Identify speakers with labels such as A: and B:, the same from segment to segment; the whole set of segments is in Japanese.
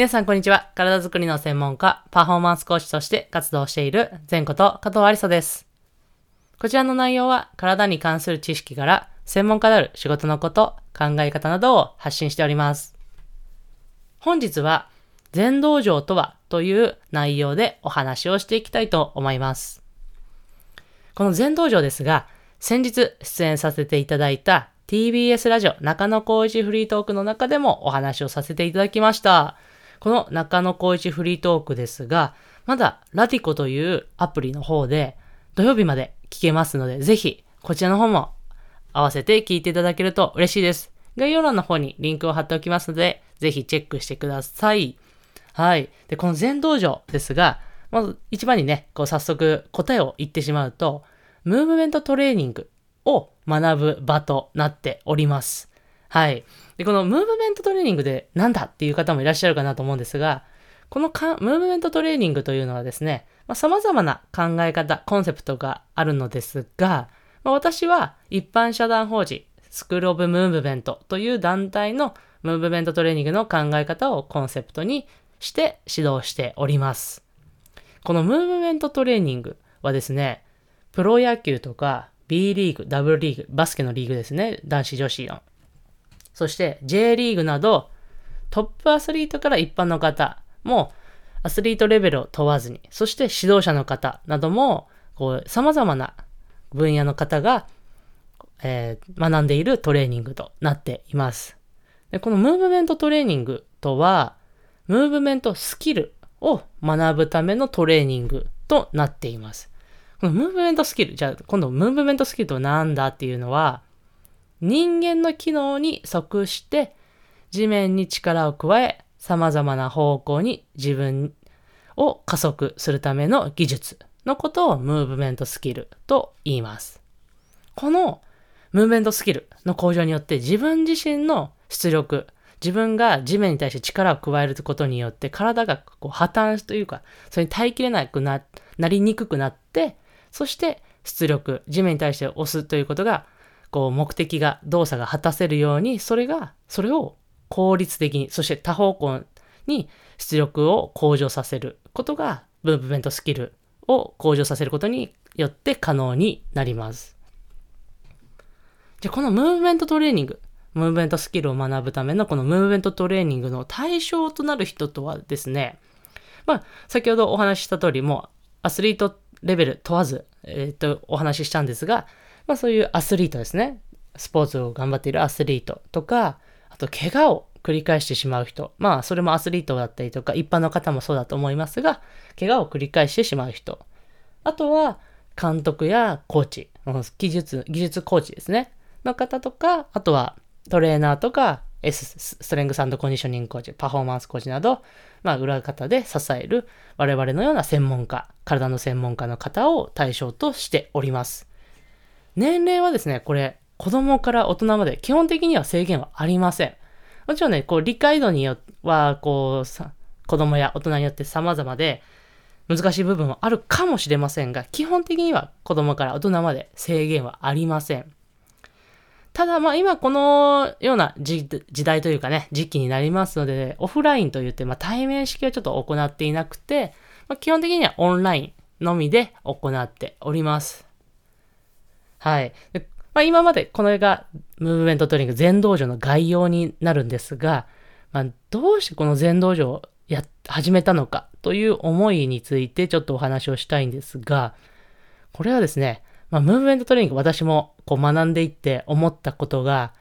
A: 皆さんこんにちは。体づくりの専門家、パフォーマンス講師として活動している前こと加藤ありさです。こちらの内容は体に関する知識から専門家である仕事のこと、考え方などを発信しております。本日は全道場とはという内容でお話をしていきたいと思います。この全道場ですが、先日出演させていただいた TBS ラジオ中野浩一フリートークの中でもお話をさせていただきました。この中野浩一フリートークですが、まだラティコというアプリの方で土曜日まで聞けますので、ぜひこちらの方も合わせて聞いていただけると嬉しいです。概要欄の方にリンクを貼っておきますので、ぜひチェックしてください。はい。で、この全道場ですが、まず一番にね、こう早速答えを言ってしまうと、ムーブメントトレーニングを学ぶ場となっております。はい。で、このムーブメントトレーニングでなんだっていう方もいらっしゃるかなと思うんですが、このかムーブメントトレーニングというのはですね、まあ、様々な考え方、コンセプトがあるのですが、まあ、私は一般社団法人スクールオブムーブメントという団体のムーブメントトレーニングの考え方をコンセプトにして指導しております。このムーブメントトレーニングはですね、プロ野球とか B リーグ、W リーグ、バスケのリーグですね。男子女子の。そして J リーグなどトップアスリートから一般の方もアスリートレベルを問わずに、そして指導者の方なども、こう、様々な分野の方が、えー、学んでいるトレーニングとなっています。でこのムーブメントトレーニングとは、ムーブメントスキルを学ぶためのトレーニングとなっています。このムーブメントスキル、じゃあ今度ムーブメントスキルとは何だっていうのは、人間の機能に即して地面に力を加え、様々な方向に自分を加速するための技術のことをムーブメントスキルと言います。このムーブメントスキルの向上によって自分自身の出力、自分が地面に対して力を加えることによって体がこう破綻というか、それに耐えきれなくな、なりにくくなって、そして出力、地面に対して押すということが、こう目的が、動作が果たせるように、それが、それを効率的に、そして多方向に出力を向上させることが、ムーブメントスキルを向上させることによって可能になります。じゃこのムーブメントトレーニング、ムーブメントスキルを学ぶためのこのムーブメントトレーニングの対象となる人とはですね、まあ、先ほどお話しした通り、もうアスリートレベル問わず、えっ、と、お話ししたんですが、まあそういうアスリートですね。スポーツを頑張っているアスリートとか、あと怪我を繰り返してしまう人。まあそれもアスリートだったりとか、一般の方もそうだと思いますが、怪我を繰り返してしまう人。あとは、監督やコーチ、技術、技術コーチですね。の方とか、あとはトレーナーとか、S、ストレングスコンディショニングコーチ、パフォーマンスコーチなど、まあ、裏方で支える我々のような専門家、体の専門家の方を対象としております。年齢はですね、これ、子供から大人まで基本的には制限はありません。もちろんね、こう、理解度によっては、こう、さ子供や大人によって様々で、難しい部分はあるかもしれませんが、基本的には子供から大人まで制限はありません。ただまあ今このような時代というかね、時期になりますので、オフラインといって、まあ対面式はちょっと行っていなくて、まあ、基本的にはオンラインのみで行っております。はい。まあ、今までこの絵がムーブメントトレーニング全道場の概要になるんですが、まあ、どうしてこの全道場をや、始めたのかという思いについてちょっとお話をしたいんですが、これはですね、まあ、ムーブメントトレーニング私もこう学んでいって思ったことが、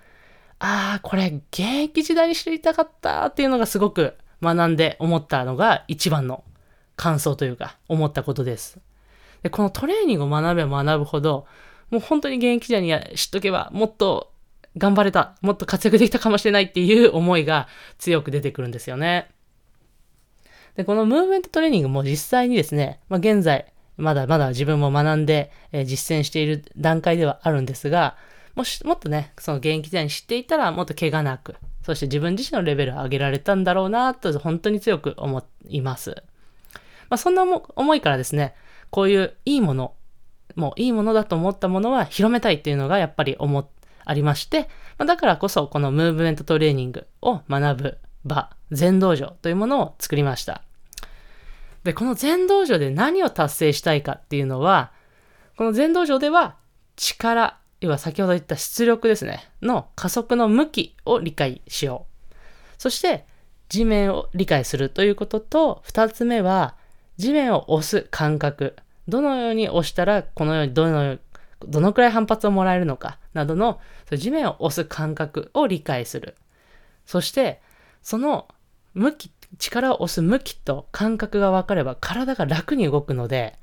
A: ああ、これ現役時代に知りたかったっていうのがすごく学んで思ったのが一番の感想というか思ったことです。で、このトレーニングを学べば学ぶほど、もう本当に現役時代に知っとけばもっと頑張れた、もっと活躍できたかもしれないっていう思いが強く出てくるんですよね。で、このムーブメントトレーニングも実際にですね、まあ、現在、まだまだ自分も学んで、えー、実践している段階ではあるんですが、もし、もっとね、その現役時代に知っていたら、もっと怪我なく、そして自分自身のレベルを上げられたんだろうな、と本当に強く思います。まあ、そんな思いからですね、こういういいもの、もういいものだと思ったものは広めたいっていうのがやっぱり思ありまして、ま、だからこそこのムーブメントトレーニングを学ぶ場全道場というものを作りました。で、この全道場で何を達成したいかっていうのは、この全道場では力、要は先ほど言った出力ですね、の加速の向きを理解しよう。そして、地面を理解するということと、二つ目は、地面を押す感覚。どのように押したら、このようにどの、どのくらい反発をもらえるのか、などの、地面を押す感覚を理解する。そして、その向き、力を押す向きと感覚が分かれば体が楽に動くので、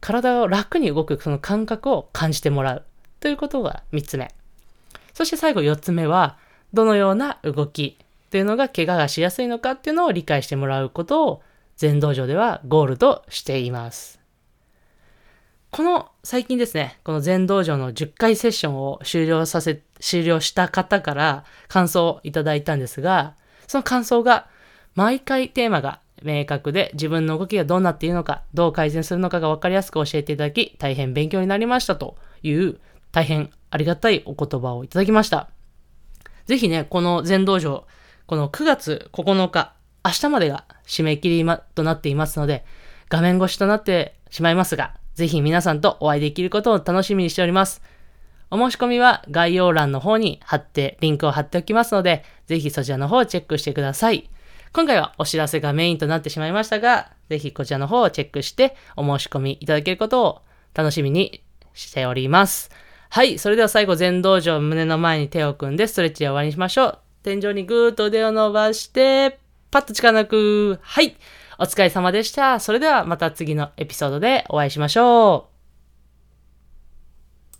A: 体を楽に動くその感覚を感じてもらうということが3つ目。そして最後4つ目は、どのような動きというのが怪我がしやすいのかっていうのを理解してもらうことを全道場ではゴールとしています。この最近ですね、この全道場の10回セッションを終了させ、終了した方から感想をいただいたんですが、その感想が毎回テーマが明確で自分の動きがどうなっているのか、どう改善するのかが分かりやすく教えていただき、大変勉強になりましたという大変ありがたいお言葉をいただきました。ぜひね、この全道場、この9月9日、明日までが締め切りとなっていますので、画面越しとなってしまいますが、ぜひ皆さんとお会いできることを楽しみにしております。お申し込みは概要欄の方に貼って、リンクを貼っておきますので、ぜひそちらの方をチェックしてください。今回はお知らせがメインとなってしまいましたが、ぜひこちらの方をチェックしてお申し込みいただけることを楽しみにしております。はい。それでは最後、全道場胸の前に手を組んでストレッチで終わりにしましょう。天井にぐーっと腕を伸ばして、パッと力抜く。はい。お疲れ様でした。それではまた次のエピソードでお会いしましょう。